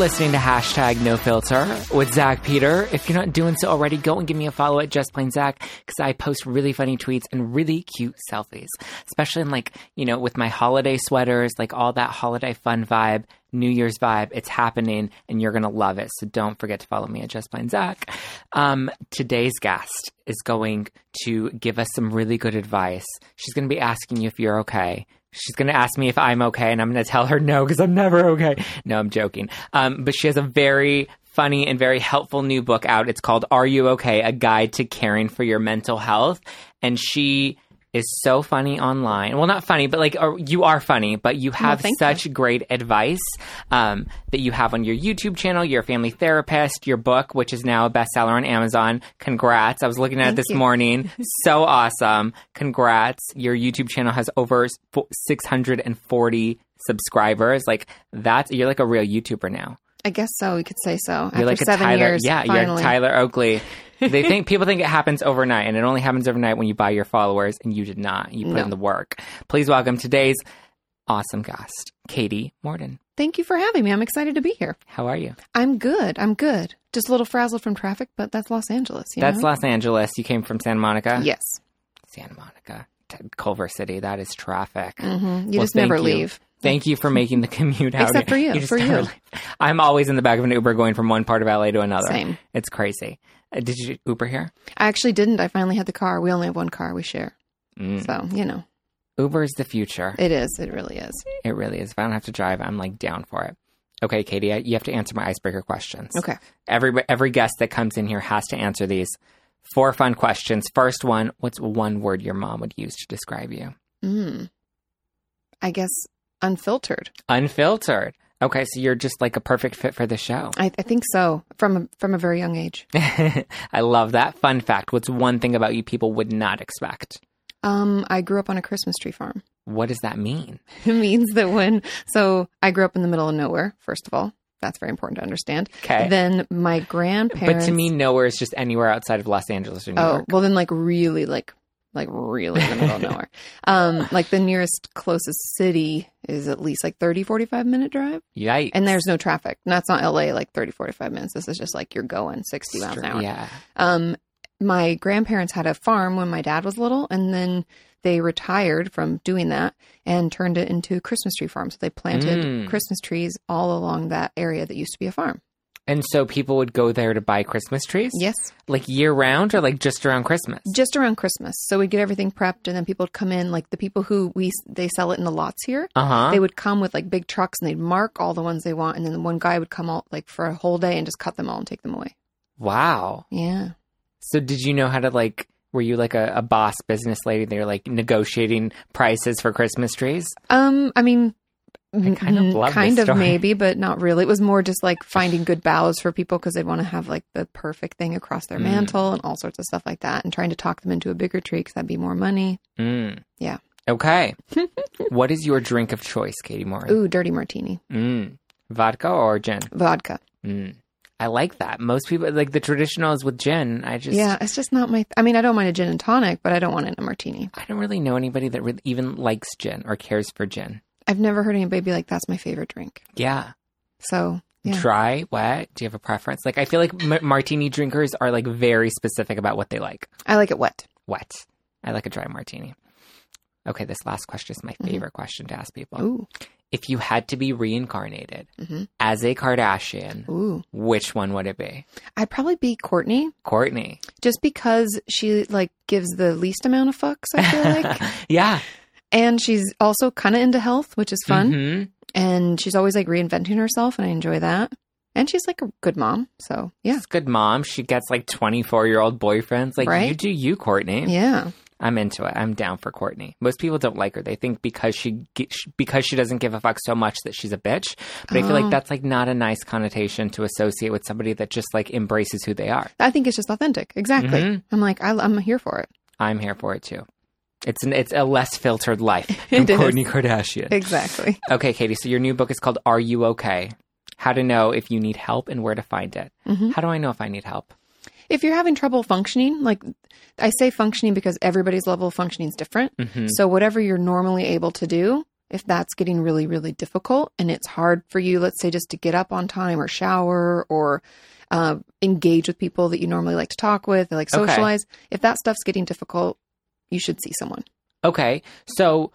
Listening to hashtag no filter with Zach Peter. If you're not doing so already, go and give me a follow at Just Plain Zach because I post really funny tweets and really cute selfies, especially in like, you know, with my holiday sweaters, like all that holiday fun vibe, New Year's vibe. It's happening and you're going to love it. So don't forget to follow me at Just Plain Zach. Um, today's guest is going to give us some really good advice. She's going to be asking you if you're okay. She's going to ask me if I'm okay, and I'm going to tell her no because I'm never okay. No, I'm joking. Um, but she has a very funny and very helpful new book out. It's called Are You Okay? A Guide to Caring for Your Mental Health. And she is so funny online. Well, not funny, but like or you are funny, but you have thank such great advice um, that you have on your YouTube channel, your family therapist, your book, which is now a bestseller on Amazon. Congrats! I was looking at it this you. morning. so awesome! Congrats! Your YouTube channel has over six hundred and forty subscribers. Like that's you're like a real YouTuber now. I guess so. We could say so. You're After like a seven Tyler. years, yeah, you're. Tyler Oakley. They think people think it happens overnight, and it only happens overnight when you buy your followers, and you did not. You put No. in the work. Please welcome today's awesome guest, Kati Morton. Thank you for having me. I'm excited to be here. How are you? I'm good. I'm good. Just a little frazzled from traffic, but that's Los Angeles. You That's know? Los Angeles. You came from Santa Monica. Yes. Santa Monica, Culver City. That is traffic. hmm You Well, just never you. leave. Thank you for making the commute out. Except for you, just for you. I'm always in the back of an Uber going from one part of LA to another. Same. It's crazy. Uh, did you Uber here? I actually didn't. I finally had the car. We only have one car we share. Mm. So, you know, Uber is the future. it is. It really is. It really is. If I don't have to drive, I'm like down for it. Okay, Kati, I- you have to answer my icebreaker questions. Okay. Every every guest that comes in here has to answer these. Four fun questions. First one: What's one word your mom would use to describe you? Mm. I guess unfiltered. Unfiltered. Okay, so you're just like a perfect fit for the show. I, I think so. From a, from a very young age. I love that. Fun fact: What's one thing about you people would not expect? Um, I grew up on a Christmas tree farm. What does that mean? It means that when so I grew up in the middle of nowhere. First of all, that's very important to understand. Okay. Then my grandparents. But to me, nowhere is just anywhere outside of Los Angeles or New oh York. well, then like really like like really in the middle of nowhere. Um, like the nearest closest city is at least like 30, 45 minute drive, Yikes. and there's no traffic. That's not L.A. Like 30, 45 minutes. This is just like you're going sixty miles an hour. Yeah. Um, my grandparents had a farm when my dad was little, and then they retired from doing that and turned it into a Christmas tree farm. So they planted Mm. Christmas trees all along that area that used to be a farm. And so people would go there to buy Christmas trees? Yes, Like year round or like just around Christmas? just around Christmas. So we'd get everything prepped, and then people would come in. Like the people who we they sell it in the lots here. Uh huh. They would come with like big trucks and they'd mark all the ones they want, and then one guy would come out like for a whole day and just cut them all and take them away. Wow. Yeah. So did you know how to like? Were you like a, a boss business lady? They were like negotiating prices for Christmas trees. Um, I mean, I kind of mm, love this kind of maybe, but not really. It was more just like finding good boughs for people because they'd want to have like the perfect thing across their Mm. mantle and all sorts of stuff like that, and trying to talk them into a bigger tree because that'd be more money. Mm. Yeah. Okay. what is your drink of choice, Kati Moore? Ooh, dirty martini, Mm. Vodka or gin? vodka. Mm. I like that. Most people like the traditional is with gin. I just yeah, it's just not my. I mean, I don't mind a gin and tonic, but I don't want it in a martini. I don't really know anybody that really even likes gin or cares for gin. I've never heard anybody be like, "That's my favorite drink." Yeah. So yeah, Dry, wet. Do you have a preference? Like I feel like m- martini drinkers are like very specific about what they like. I like it wet. Wet. I like a dry martini. Okay, this last question is my Mhm. favorite question to ask people. Ooh, If you had to be reincarnated Mhm. as a Kardashian, ooh. which one would it be? I'd probably be Kourtney, Kourtney. just because she like gives the least amount of fucks. I feel like. yeah. And she's also kind of into health, which is fun. Mhm. And she's always like reinventing herself, and I enjoy that. And she's like a good mom. So, yeah. She's a good mom. She gets like 24 year old boyfriends. Like, Right? you do you, Kourtney. Yeah. I'm into it. I'm down for Kourtney. Most people don't like her. They think because she because she doesn't give a fuck so much that she's a bitch. But I feel Oh. like that's like not a nice connotation to associate with somebody that just like embraces who they are. I think it's just authentic. Exactly. Mhm. I'm like, I, I'm here for it. I'm here for it too. It's an it's a less filtered life from It is. Kourtney Kardashian. Exactly. Okay, Kati. So your new book is called "Are You Okay?" How to know if you need help and where to find it. Mhm. How do I know if I need help? If you're having trouble functioning, like I say functioning because everybody's level of functioning is different. Mhm. So, whatever you're normally able to do, if that's getting really, really difficult and it's hard for you, let's say just to get up on time or shower or uh, engage with people that you normally like to talk with, like Okay. socialize. If that stuff's getting difficult, you should see someone. Okay. So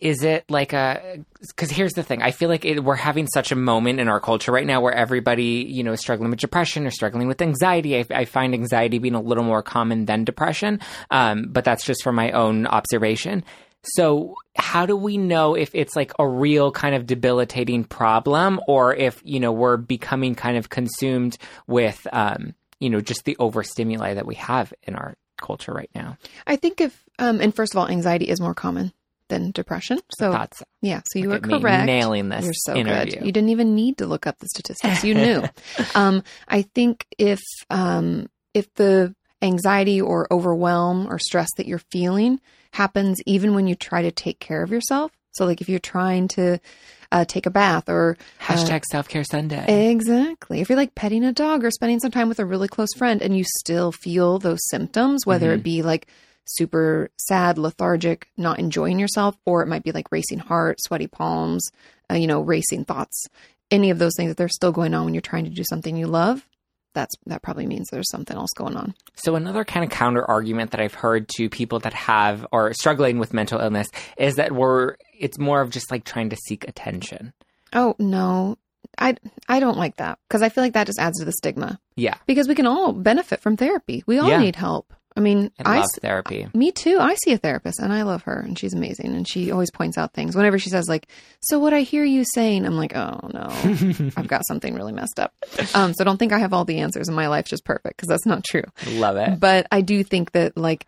is it like a because here's the thing i feel like it, we're having such a moment in our culture right now where everybody you know is struggling with depression or struggling with anxiety i, I find anxiety being a little more common than depression um, but that's just from my own observation so how do we know if it's like a real kind of debilitating problem or if you know we're becoming kind of consumed with um, you know just the overstimuli that we have in our culture right now I think if, um, and first of all, anxiety is more common than depression. So so. yeah, so you Look were correct. nailing this You're so interview. good. You didn't even need to look up the statistics. You knew. um, I think if um, if the anxiety or overwhelm or stress that you're feeling happens even when you try to take care of yourself. So like if you're trying to uh, take a bath or Hashtag self care Sunday. Exactly. If you're like petting a dog or spending some time with a really close friend and you still feel those symptoms, whether it be like super sad, lethargic, not enjoying yourself, or it might be like racing heart, sweaty palms, uh, you know, racing thoughts, any of those things that they're still going on when you're trying to do something you love, that's that probably means there's something else going on. So another kind of counter argument that I've heard to people that have or struggling with mental illness is that we're it's more of just like trying to seek attention. Oh, no. I I don't like that because I feel like that just adds to the stigma. Yeah. Because we can all benefit from therapy. We all Yeah. need help. I mean, I love s- therapy. Me too. I see a therapist and I love her and she's amazing and she always points out things. Whenever she says like, "So what I hear you saying," I'm like, "Oh no. I've got something really messed up." Um so don't think I have all the answers and my life's just perfect because that's not true. love it. But I do think that like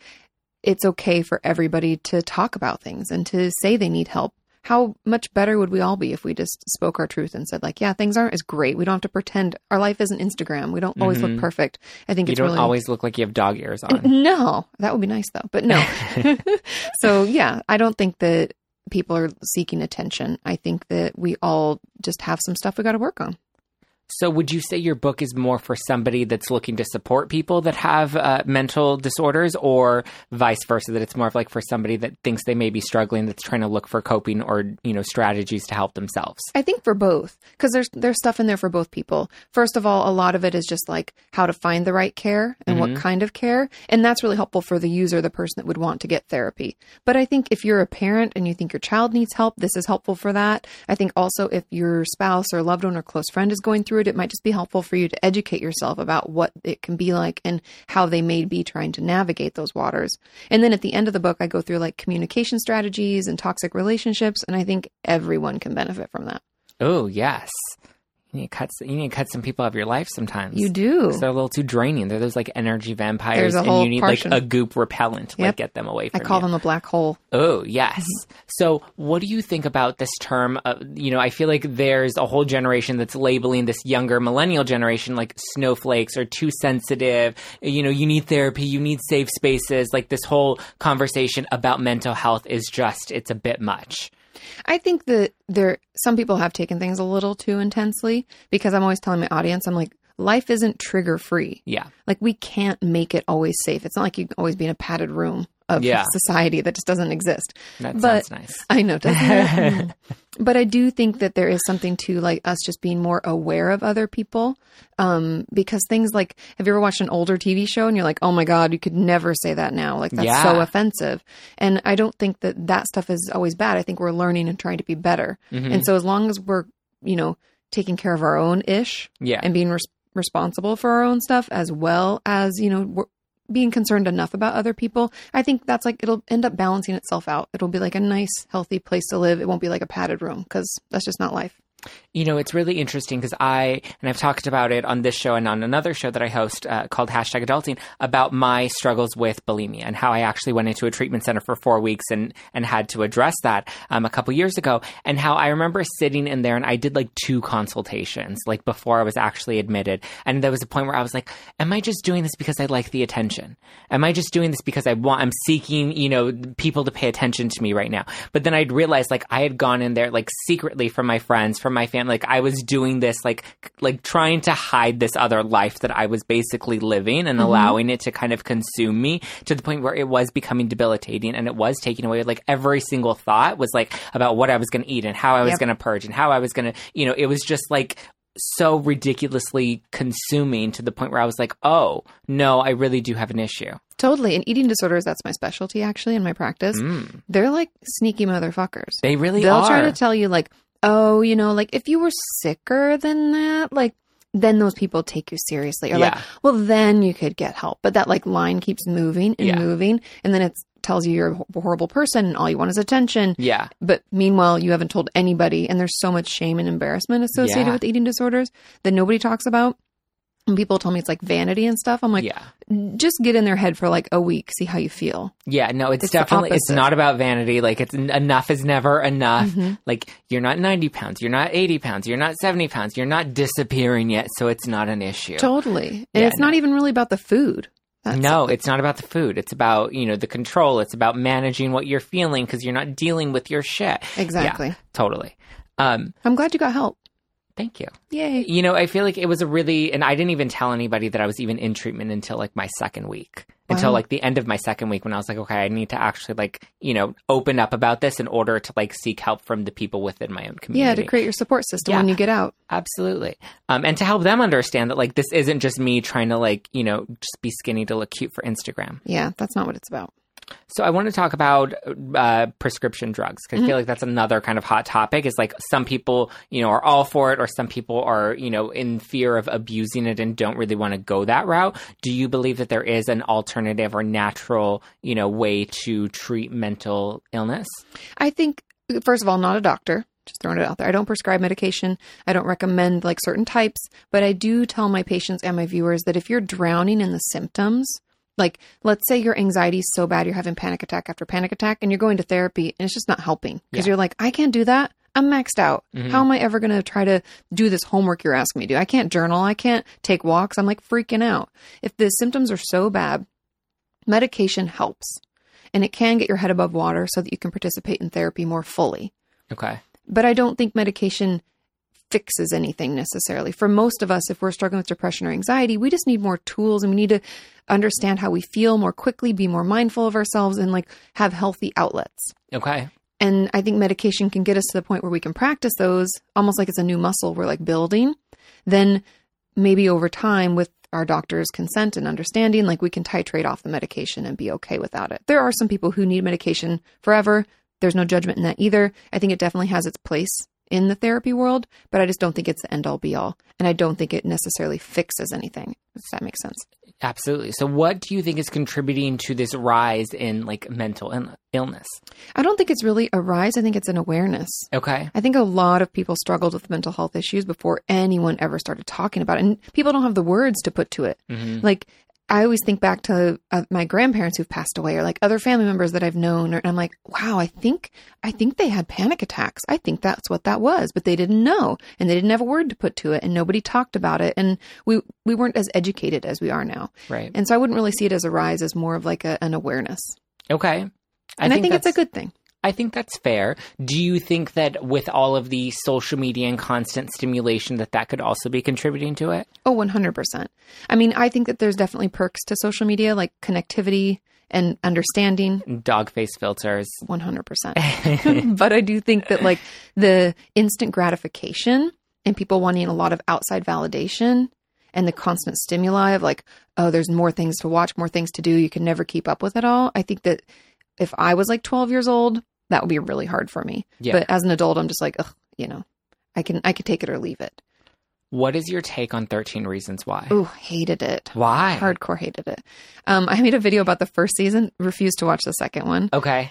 it's okay for everybody to talk about things and to say they need help. How much better would we all be if we just spoke our truth and said like, "Yeah, things aren't as great. We don't have to pretend our life isn't Instagram. We don't always Mhm. look perfect." I think You it's don't really always look like you have dog ears on. no, that would be nice though, but no. so yeah, I don't think that people are seeking attention. I think that we all just have some stuff we got to work on. So would you say your book is more for somebody that's looking to support people that have uh, mental disorders or vice versa that it's more of like for somebody that thinks they may be struggling that's trying to look for coping or you know strategies to help themselves? I think for both, because there's there's stuff in there for both people. First of all, a lot of it is just like how to find the right care and what kind of care, and that's really helpful for the user, the person that would want to get therapy. But I think if you're a parent and you think your child needs help, this is helpful for that. I think also if your spouse or loved one or close friend is going through it, might just be helpful for you to educate yourself about what it can be like and how they may be trying to navigate those waters. And then at the end of the book, I go through like communication strategies and toxic relationships, and I think everyone can benefit from that. Oh yes, you need to cut. You need to cut some people out of your life sometimes. You do. 'Cause they're a little too draining. They're those like energy vampires, There's a and whole you need portion. like a goop repellent to like Yep. get them away from you. I from call you. them a black hole. Oh, yes. So, what do you think about this term? Uh, you know, I feel like there's a whole generation that's labeling this younger millennial generation like snowflakes or too sensitive. You know, you need therapy, you need safe spaces. Like this whole conversation about mental health is just, it's a bit much. I think that there some people have taken things a little too intensely because I'm always telling my audience, I'm like, life isn't trigger free. Yeah. Like we can't make it always safe. It's not like you can always be in a padded room of Yeah. society that just doesn't exist. That But- sounds nice. I know, doesn't it? But I do think that there is something to like us just being more aware of other people. Um, because things like, have you ever watched an older TV show and you're like, oh my God, you could never say that now. Like that's so offensive. And I don't think that that stuff is always bad. I think we're learning and trying to be better. Mhm. And so as long as we're, you know, taking care of our own ish Yeah. and being res- responsible for our own stuff as well as, you know, we're being concerned enough about other people, I think that's like it'll end up balancing itself out. It'll be like a nice, healthy place to live. It won't be like a padded room because that's just not life. You know, it's really interesting because I, and I've talked about it on this show and on another show that I host uh, called Hashtag Adulting about my struggles with bulimia and how I actually went into a treatment center for four weeks and, and had to address that um, a couple years ago. And how I remember sitting in there and I did like two consultations, like before I was actually admitted. And there was a point where I was like, am I just doing this because I like the attention? Am I just doing this because I want, I'm seeking, you know, people to pay attention to me right now? But then I'd realized like I had gone in there like secretly from my friends, from from my family. Like I was doing this, like like trying to hide this other life that I was basically living and allowing it to kind of consume me to the point where it was becoming debilitating and it was taking away. Like every single thought was like about what I was going to eat and how I was Yep. going to purge and how I was going to, you know, it was just like so ridiculously consuming to the point where I was like, oh no, I really do have an issue. Totally. And eating disorders, that's my specialty actually in my practice. Mm. They're like sneaky motherfuckers. They really They'll are. try to tell you, like, oh, you know, like if you were sicker than that, like, then those people take you seriously. Or like, well, then you could get help. But that like line keeps moving and Yeah. moving. And then it tells you you're a horrible person and all you want is attention. yeah. But meanwhile, you haven't told anybody. And there's so much shame and embarrassment associated Yeah. with eating disorders that nobody talks about. And people tell me it's like vanity and stuff. I'm like, yeah. just get in their head for like a week, see how you feel. Yeah, no, it's, It's definitely it's not about vanity. Like it's enough is never enough. Mhm. Like you're not 90 pounds, you're not 80 pounds, you're not 70 pounds, you're not disappearing yet, so it's not an issue. Totally. And Yeah, it's not even really about the food. That's no, it's not about the food. It's about, you know, the control. It's about managing what you're feeling because you're not dealing with your shit. Exactly. Totally. Um, I'm glad you got help. Thank you. Yay. You know, I feel like it was a really, and I didn't even tell anybody that I was even in treatment until like my second week. Until like the end of my second week when I was like, okay, I need to actually like, you know, open up about this in order to like seek help from the people within my own community. Yeah, to create your support system Yeah. when you get out. Absolutely. Um, and to help them understand that like this isn't just me trying to like, you know, just be skinny to look cute for Instagram. Yeah, that's not what it's about. So I want to talk about uh, prescription drugs because I feel like that's another kind of hot topic. Is like some people, you know, are all for it, or some people are, you know, in fear of abusing it and don't really want to go that route. Do you believe that there is an alternative or natural, you know, way to treat mental illness? I think, first of all, not a doctor. Just throwing it out there. I don't prescribe medication. I don't recommend like certain types, but I do tell my patients and my viewers that if you're drowning in the symptoms, like let's say your anxiety is so bad you're having panic attack after panic attack and you're going to therapy and it's just not helping because Yeah. you're like, I can't do that. I'm maxed out. Mhm. How am I ever going to try to do this homework you're asking me to do? I can't journal. I can't take walks. I'm like freaking out. If the symptoms are so bad, medication helps and it can get your head above water so that you can participate in therapy more fully. Okay. But I don't think medication fixes anything necessarily. For most of us, if we're struggling with depression or anxiety, we just need more tools and we need to understand how we feel more quickly, be more mindful of ourselves, and like have healthy outlets. Okay. And I think medication can get us to the point where we can practice those almost like it's a new muscle we're like building. Then maybe over time, with our doctor's consent and understanding, like we can titrate off the medication and be okay without it. There are some people who need medication forever. There's no judgment in that either. I think it definitely has its place in the therapy world, but I just don't think it's the end all be all. And I don't think it necessarily fixes anything. Does that make sense? Absolutely. So, what do you think is contributing to this rise in like mental illness? I don't think it's really a rise. I think it's an awareness. Okay. I think a lot of people struggled with mental health issues before anyone ever started talking about it. And people don't have the words to put to it. hmm Like, I always think back to uh, my grandparents who've passed away or like other family members that I've known. Or, and I'm like, wow, I think, I think they had panic attacks. I think that's what that was, but they didn't know and they didn't have a word to put to it and nobody talked about it. And we, we weren't as educated as we are now. Right. And so I wouldn't really see it as a rise as more of like a, an awareness. Okay. And I think, it's a good thing. I think that's fair. Do you think that with all of the social media and constant stimulation that that could also be contributing to it? Oh, 100%. I mean, I think that there's definitely perks to social media like connectivity and understanding. Dog face filters. 100%. but I do think that like the instant gratification and people wanting a lot of outside validation and the constant stimuli of like, oh, there's more things to watch, more things to do. You can never keep up with it all. I think that if I was like 12 years old, that would be really hard for me. Yeah. But as an adult, I'm just like, ugh, you know, I can, I could take it or leave it. What is your take on 13 Reasons Why? Ooh, hated it. Why? Hardcore hated it. Um, I made a video about the first season, refused to watch the second one, Okay.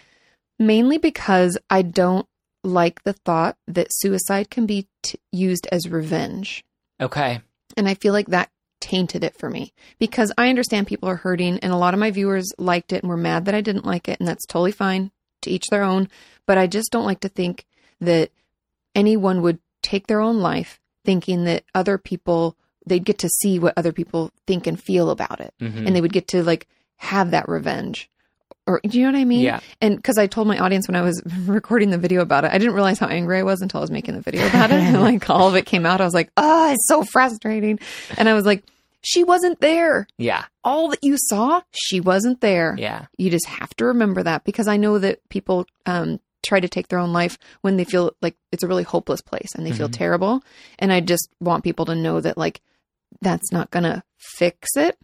mainly because I don't like the thought that suicide can be t- used as revenge. Okay. And I feel like that tainted it for me because I understand people are hurting, and a lot of my viewers liked it and were mad that I didn't like it, and that's totally fine to each their own. But I just don't like to think that anyone would take their own life thinking that other people they'd get to see what other people think and feel about it Mhm. and they would get to like have that revenge or do you know what I mean? Yeah. And because I told my audience when I was recording the video about it, I didn't realize how angry I was until I was making the video about it. and like all of it came out. I was like, oh, it's so frustrating. And I was like, she wasn't there. Yeah. All that you saw, she wasn't there. Yeah. You just have to remember that because I know that people um, try to take their own life when they feel like it's a really hopeless place and they feel Mhm. terrible. And I just want people to know that, like, that's not going to fix it.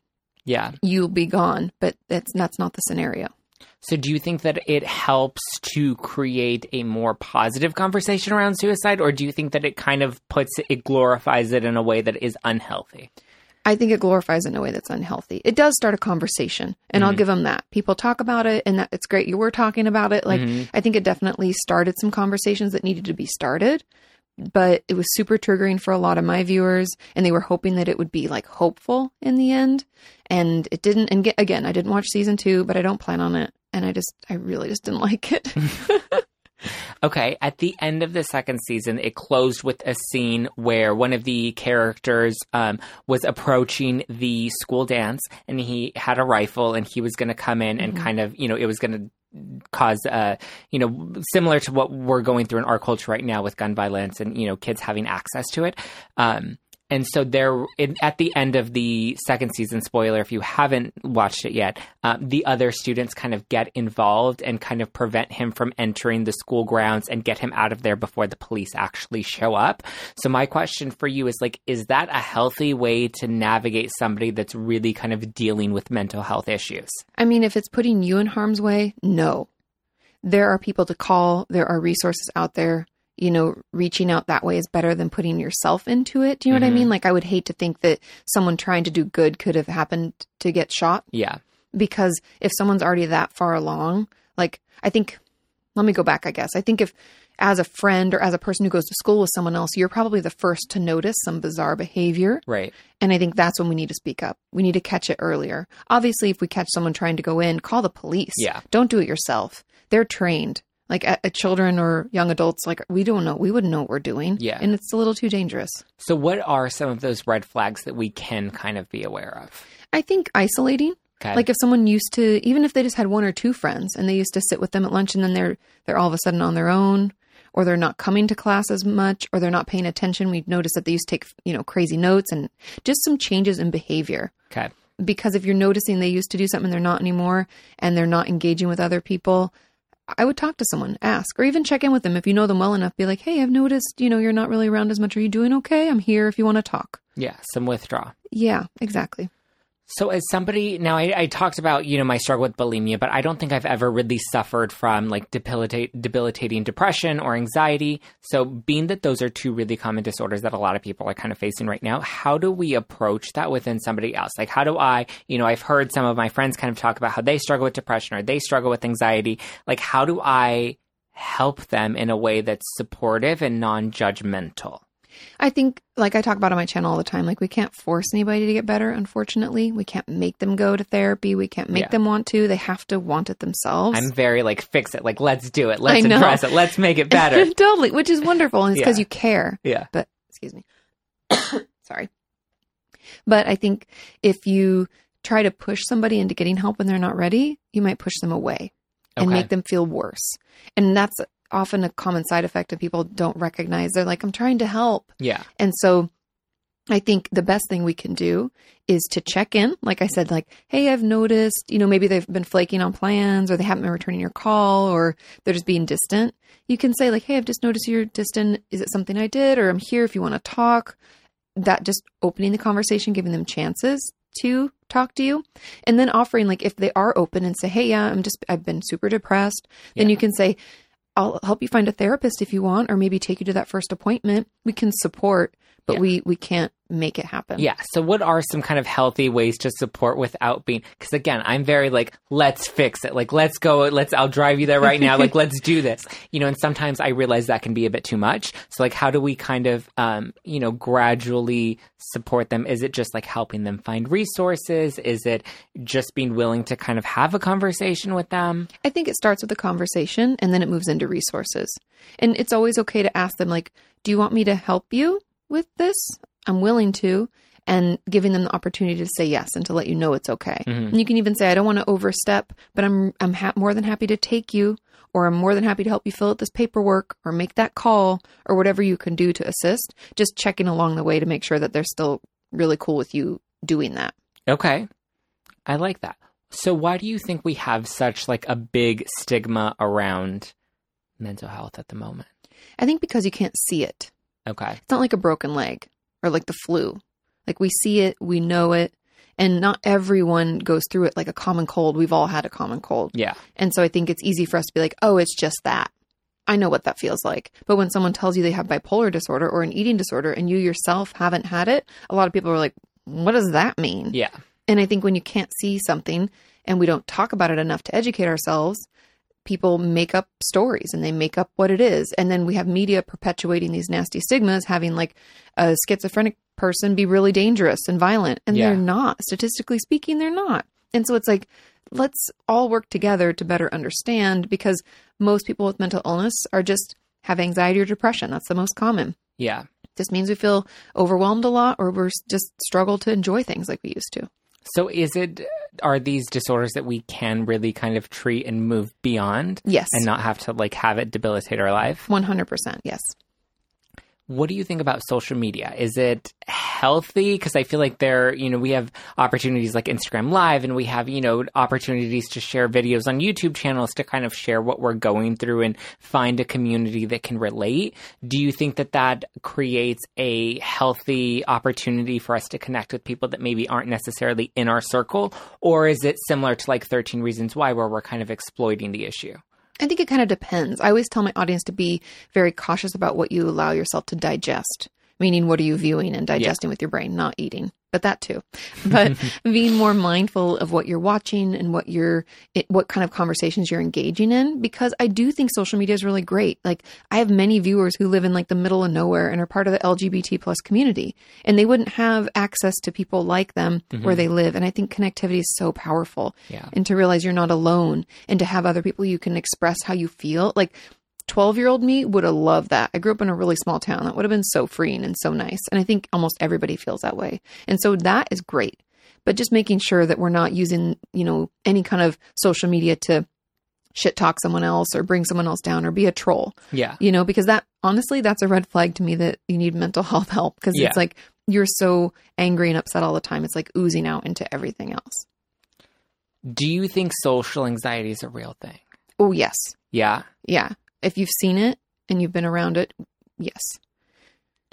Yeah. You'll be gone, but that's that's not the scenario. So, do you think that it helps to create a more positive conversation around suicide, or do you think that it kind of puts it, it glorifies it in a way that is unhealthy? I think it glorifies in a way that's unhealthy. It does start a conversation, and I'll Mhm. give them that. People talk about it, and that it's great. You were talking about it. Like Mhm. I think it definitely started some conversations that needed to be started, but it was super triggering for a lot of my viewers, and they were hoping that it would be like hopeful in the end, and it didn't. And get, again, I didn't watch season two, but I don't plan on it, and I just, I really just didn't like it. Okay, at the end of the second season, it closed with a scene where one of the characters um, was approaching the school dance and he had a rifle and he was going to come in and Mhm. kind of, you know, it was going to cause, uh, you know, similar to what we're going through in our culture right now with gun violence and, you know, kids having access to it. Um, and so there, in, at the end of the second season, spoiler if you haven't watched it yet, um, the other students kind of get involved and kind of prevent him from entering the school grounds and get him out of there before the police actually show up. So my question for you is like, is that a healthy way to navigate somebody that's really kind of dealing with mental health issues? I mean, if it's putting you in harm's way, no. There are people to call, there are resources out there. You know, reaching out that way is better than putting yourself into it. Do you know what Mhm. I mean? Like, I would hate to think that someone trying to do good could have happened to get shot Yeah. because if someone's already that far along, like, I think, let me go back, I guess. I think if, as a friend or as a person who goes to school with someone else, you're probably the first to notice some bizarre behavior. Right. And I think that's when we need to speak up. We need to catch it earlier. Obviously, if we catch someone trying to go in, call the police. Yeah. Don't do it yourself. They're trained. Like at, at children or young adults, like we don't know. We wouldn't know what we're doing. Yeah. And it's a little too dangerous. So what are some of those red flags that we can kind of be aware of? I think isolating. Okay. Like if someone used to, even if they just had one or two friends and they used to sit with them at lunch and then they're they're all of a sudden on their own, or they're not coming to class as much, or they're not paying attention. We notice that they used to take you know crazy notes and just some changes in behavior. okay. because if you're noticing they used to do something they're not anymore and they're not engaging with other people i would talk to someone ask or even check in with them if you know them well enough be like hey i've noticed you know you're not really around as much are you doing okay i'm here if you want to talk Yeah. Some withdrawal. yeah exactly So, as somebody now, I, I talked about you know my struggle with bulimia, but I don't think I've ever really suffered from like debilitating depression or anxiety. So, being that those are two really common disorders that a lot of people are kind of facing right now, how do we approach that within somebody else? Like, how do I, you know, I've heard some of my friends kind of talk about how they struggle with depression or they struggle with anxiety. Like, how do I help them in a way that's supportive and non-judgmental? I think like i talk about on my channel all the time like we can't force anybody to get better unfortunately we can't make them go to therapy we can't make Yeah. them want to they have to want it themselves I'm very like fix it, like let's do it, let's I know. address it, let's make it better. totally which is wonderful and it's because Yeah. you care yeah. but excuse me sorry but i think if you try to push somebody into getting help when they're not ready you might push them away and Okay. make them feel worse and that's often a common side effect that people don't recognize they're like i'm trying to help Yeah. and so I think the best thing we can do is to check in. Like I said, like, hey, I've noticed, you know, maybe they've been flaking on plans or they haven't been returning your call or they're just being distant. You can say, like, hey, I've just noticed you're distant. Is it something I did? Or I'm here if you want to talk. That just opening the conversation, giving them chances to talk to you. And then offering, like, if they are open and say, hey, yeah, I'm just, I've been super depressed, then you can say, I'll help you find a therapist if you want, or maybe take you to that first appointment. We can support, but Yeah. we we can't make it happen. Yeah. So, what are some kind of healthy ways to support without being? Because again, I'm very like, let's fix it. Like, let's go. Let's. I'll drive you there right now. like, let's do this. You know. And sometimes I realize that can be a bit too much. So, like, how do we kind of, um, you know, gradually support them? Is it just like helping them find resources? Is it just being willing to kind of have a conversation with them? I think it starts with a conversation and then it moves into resources. And it's always okay to ask them, like, do you want me to help you with this? I'm willing to. and giving them the opportunity to say yes and to let you know it's okay. Mhm. And you can even say, I don't want to overstep, but I'm, I'm ha- more than happy to take you or I'm more than happy to help you fill out this paperwork or make that call or whatever you can do to assist. Just checking along the way to make sure that they're still really cool with you doing that. Okay. I like that. So why do you think we have such like a big stigma around mental health at the moment? I think because you can't see it. Okay. It's not like a broken leg or like the flu. Like we see it, we know it, and not everyone goes through it like a common cold. We've all had a common cold. Yeah. And so I think it's easy for us to be like, oh, it's just that. I know what that feels like. But when someone tells you they have bipolar disorder or an eating disorder and you yourself haven't had it, a lot of people are like, what does that mean? Yeah. And I think when you can't see something and we don't talk about it enough to educate ourselves, people make up stories and they make up what it is. And then we have media perpetuating these nasty stigmas, having like a schizophrenic person be really dangerous and violent. And Yeah. they're not. Statistically speaking, they're not. And so it's like, let's all work together to better understand because most people with mental illness are just have anxiety or depression. That's the most common. Yeah. This means we feel overwhelmed a lot or we're just struggle to enjoy things like we used to. So is it are these disorders that we can really kind of treat and move beyond Yes. and not have to like have it debilitate our life? 100%. Yes. What do you think about social media? Is it healthy? Because I feel like there, you know, we have opportunities like Instagram Live and we have, you know, opportunities to share videos on YouTube channels to kind of share what we're going through and find a community that can relate. Do you think that that creates a healthy opportunity for us to connect with people that maybe aren't necessarily in our circle? Or is it similar to like 13 Reasons Why, where we're kind of exploiting the issue? I think it kind of depends. I always tell my audience to be very cautious about what you allow yourself to digest, meaning what are you viewing and digesting with your brain, not eating, but that too. But being more mindful of what you're watching and what you're, it, what kind of conversations you're engaging in, because I do think social media is really great. Like I have many viewers who live in like the middle of nowhere and are part of the LGBT plus community, and they wouldn't have access to people like them where mm-hmm. they live. And I think connectivity is so powerful Yeah. and to realize you're not alone and to have other people you can express how you feel. Like 12 year old me would have loved that. I grew up in a really small town. That would have been so freeing and so nice. And I think almost everybody feels that way. And so that is great. But just making sure that we're not using, you know, any kind of social media to shit talk someone else or bring someone else down or be a troll, Yeah. you know, because that honestly, that's a red flag to me that you need mental health help because Yeah. it's like you're so angry and upset all the time. It's like oozing out into everything else. Do you think social anxiety is a real thing? Oh, yes. Yeah. Yeah. If you've seen it and you've been around it, yes.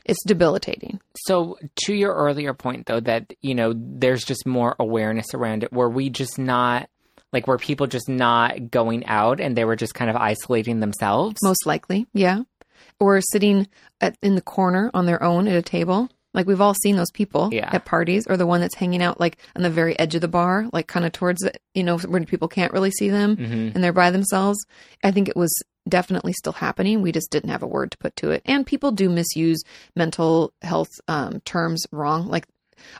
It's debilitating. So, to your earlier point, though, that, you know, there's just more awareness around it, were we just not, like, were people just not going out and they were just kind of isolating themselves? Most likely. Yeah. Or sitting at, in the corner on their own at a table. Like we've all seen those people Yeah. at parties or the one that's hanging out like on the very edge of the bar, like kind of towards the, you know, where people can't really see them hmm and they're by themselves. I think it was definitely still happening. We just didn't have a word to put to it. And people do misuse mental health um, terms wrong. Like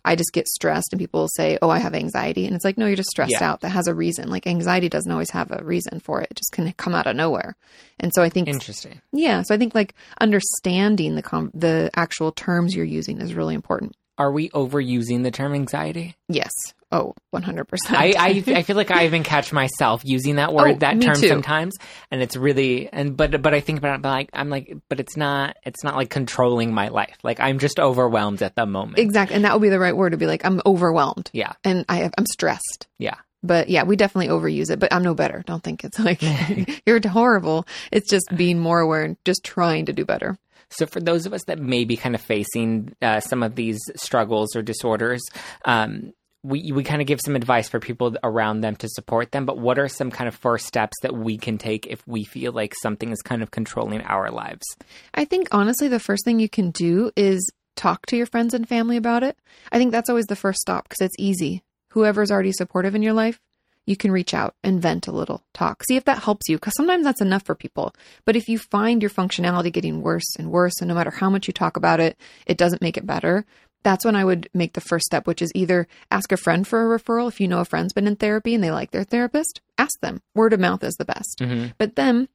I just get stressed and people will say, Oh, I have anxiety. And it's like, no, you're just stressed Yeah. out. That has a reason. Like anxiety doesn't always have a reason for it. It just can come out of nowhere. And so I think, Interesting. yeah. So I think like understanding the com- the actual terms you're using is really important. Are we overusing the term anxiety? Yes. Oh, 100%. I, I, I feel like I even catch myself using that word, Oh, that term too. sometimes, and it's really and but but I think about it, but like I'm like, but it's not it's not like controlling my life. Like I'm just overwhelmed at the moment. exactly. And that would be the right word to be like, I'm overwhelmed Yeah, and I, have, I'm stressed. yeah. But yeah, we definitely overuse it, but I'm no better. Don't think it's like you're horrible. It's just being more aware and just trying to do better. So, for those of us that may be kind of facing uh, some of these struggles or disorders, um, we we kind of give some advice for people around them to support them. But what are some kind of first steps that we can take if we feel like something is kind of controlling our lives? I think honestly, the first thing you can do is talk to your friends and family about it. I think that's always the first stop because it's easy. Whoever's already supportive in your life, you can reach out and vent a little, talk, see if that helps you because sometimes that's enough for people. But if you find your functionality getting worse and worse, and no matter how much you talk about it, it doesn't make it better. That's when I would make the first step, which is either ask a friend for a referral. If you know a friend's been in therapy and they like their therapist, ask them. Word of mouth is the best. Mm-hmm. But then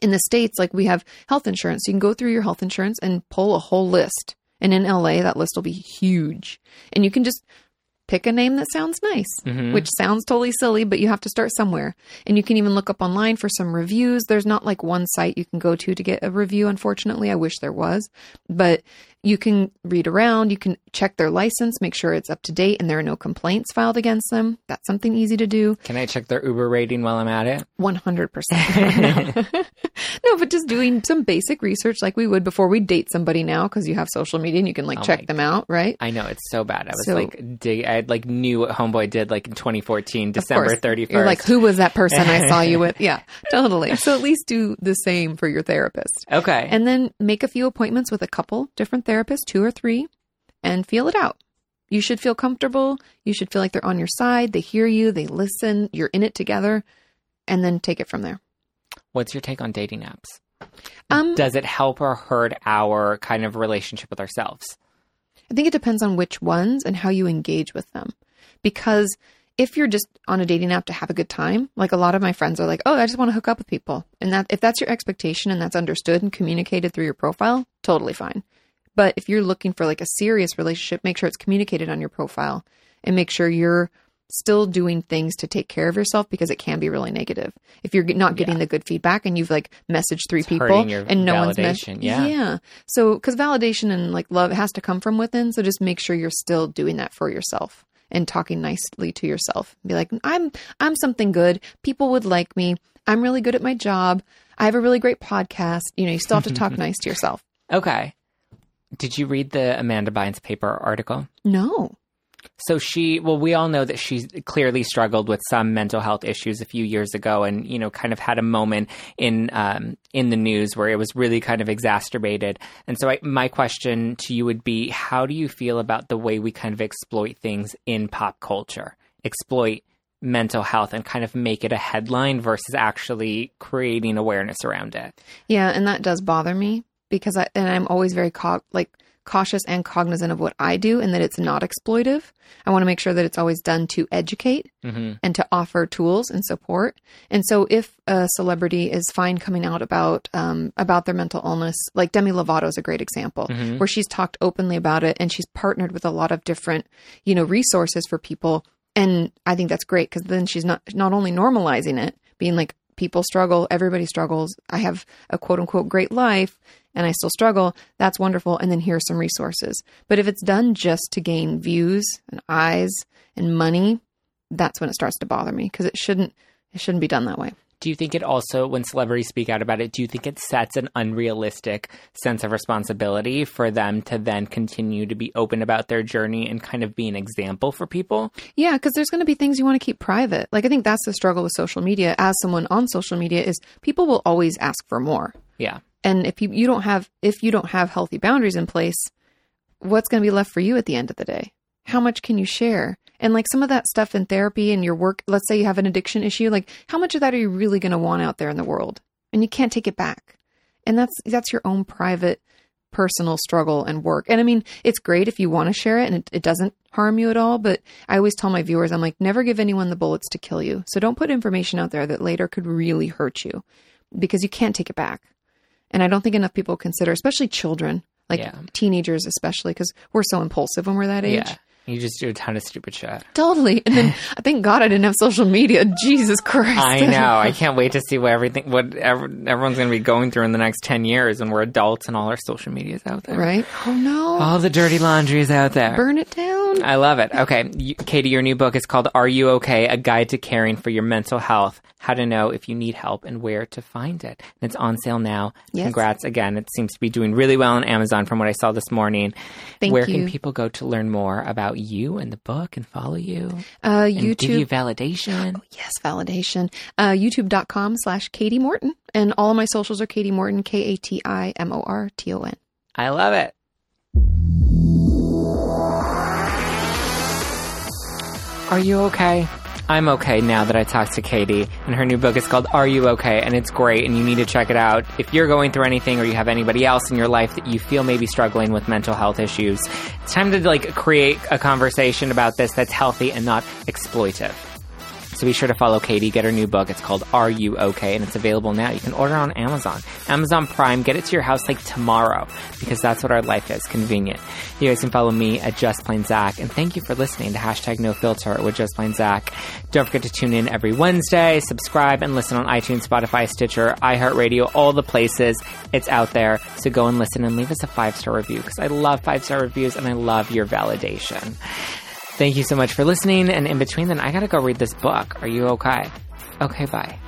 in the States, like we have health insurance. You can go through your health insurance and pull a whole list And in LA, that list will be huge. And you can just pick a name that sounds nice, Mhm. which sounds totally silly, but you have to start somewhere. And you can even look up online for some reviews. There's not like one site you can go to to get a review, unfortunately. I wish there was. But you can read around, you can check their license, make sure it's up to date and there are no complaints filed against them. That's something easy to do. Can I check their Uber rating while I'm at it? 100%. no, but just doing some basic research like we would before we date somebody now because you have social media and you can like Oh check them out, right? I know it's so bad. I was So- like, dig- I like knew what Homeboy did like in 2014, December 31st. You're like, who was that person I saw you with? Yeah, totally. So at least do the same for your therapist. okay. And then make a few appointments with a couple different therapists, two or three, and feel it out. You should feel comfortable. You should feel like they're on your side. They hear you, they listen, you're in it together, and then take it from there. What's your take on dating apps? Um, Does it help or hurt our kind of relationship with ourselves? I think it depends on which ones and how you engage with them. Because if you're just on a dating app to have a good time, like a lot of my friends are like, "Oh, I just want to hook up with people." And that if that's your expectation and that's understood and communicated through your profile, totally fine. But if you're looking for like a serious relationship, make sure it's communicated on your profile and make sure you're still doing things to take care of yourself because it can be really negative. If you're not getting Yeah. the good feedback and you've like messaged three It's people and no one's validation, mess- yeah. yeah. So cuz validation and like love has to come from within, so just make sure you're still doing that for yourself and talking nicely to yourself. Be like, "I'm I'm something good. People would like me. I'm really good at my job. I have a really great podcast." You know, you still have to talk nice to yourself. Okay. Did you read the Amanda Bynes paper article? No. So she, well, we all know that she clearly struggled with some mental health issues a few years ago, and you know, kind of had a moment in um, in the news where it was really kind of exacerbated. And so, I, my question to you would be: How do you feel about the way we kind of exploit things in pop culture? Exploit mental health and kind of make it a headline versus actually creating awareness around it. Yeah, and that does bother me because I and I'm always very co- like cautious and cognizant of what I do and that it's not exploitive. I want to make sure that it's always done to educate hmm and to offer tools and support. And so, if a celebrity is fine coming out about um, about their mental illness, like Demi Lovato is a great example, Mhm. where she's talked openly about it and she's partnered with a lot of different, you know, resources for people. And I think that's great because then she's not not only normalizing it, being like people struggle, everybody struggles. I have a quote unquote great life and I still struggle. That's wonderful. And then here's some resources. But if it's done just to gain views and eyes and money, that's when it starts to bother me because it shouldn't it shouldn't be done that way. Do you think it also, when celebrities speak out about it, do you think it sets an unrealistic sense of responsibility for them to then continue to be open about their journey and kind of be an example for people? Yeah, because there's going to be things you want to keep private. Like I think that's the struggle with social media. As someone on social media, is people will always ask for more. Yeah. And if you, you don't have if you don't have healthy boundaries in place, what's going to be left for you at the end of the day? How much can you share? And like some of that stuff in therapy and your work, let's say you have an addiction issue, like how much of that are you really going to want out there in the world? And you can't take it back. And that's that's your own private personal struggle and work. And I mean, it's great if you want to share it and it, it doesn't harm you at all, but I always tell my viewers I'm like never give anyone the bullets to kill you. So don't put information out there that later could really hurt you because you can't take it back. And I don't think enough people consider, especially children, like Yeah. teenagers, especially because we're so impulsive when we're that age. Yeah. You just do a ton of stupid shit. Totally. And then I thank God I didn't have social media. Jesus Christ. I know. I can't wait to see what everything, what ever, everyone's going to be going through in the next 10 years when we're adults and all our social media's out there. right? Oh no. All the dirty laundry is out there. Burn it down. I love it. Okay. You, Kati, your new book is called Are You Okay? A Guide to Caring for Your Mental Health. How to know if you need help and where to find it. And it's on sale now. Yes. Congrats again. It seems to be doing really well on Amazon from what I saw this morning. Thank where you. can people go to learn more about you and the book and follow you? Uh, And give you YouTube. validation. Yes, validation. Uh, YouTube.com slash Kati Morton. And all of my socials are Kati Morton, K A T I M O R T O N. I love it. Are you okay? I'm okay now that I talked to Kati, and her new book is called Are You Okay? And it's great, and you need to check it out. If you're going through anything or you have anybody else in your life that you feel may be struggling with mental health issues, it's time to like create a conversation about this that's healthy and not exploitive. So be sure to follow Kati, get her new book. It's called Are You Okay? And it's available now. You can order on Amazon. Amazon Prime, get it to your house like tomorrow because that's what our life is. Convenient. You guys can follow me at Just Plain Zach. And thank you for listening to hashtag no filter with Just Plain Zach. Don't forget to tune in every Wednesday, subscribe and listen on iTunes, Spotify, Stitcher, iHeartRadio, all the places. It's out there. So go and listen and leave us a five star review because I love five star reviews and I love your validation. Thank you so much for listening. And in between, then I gotta go read this book. Are you okay? Okay, bye.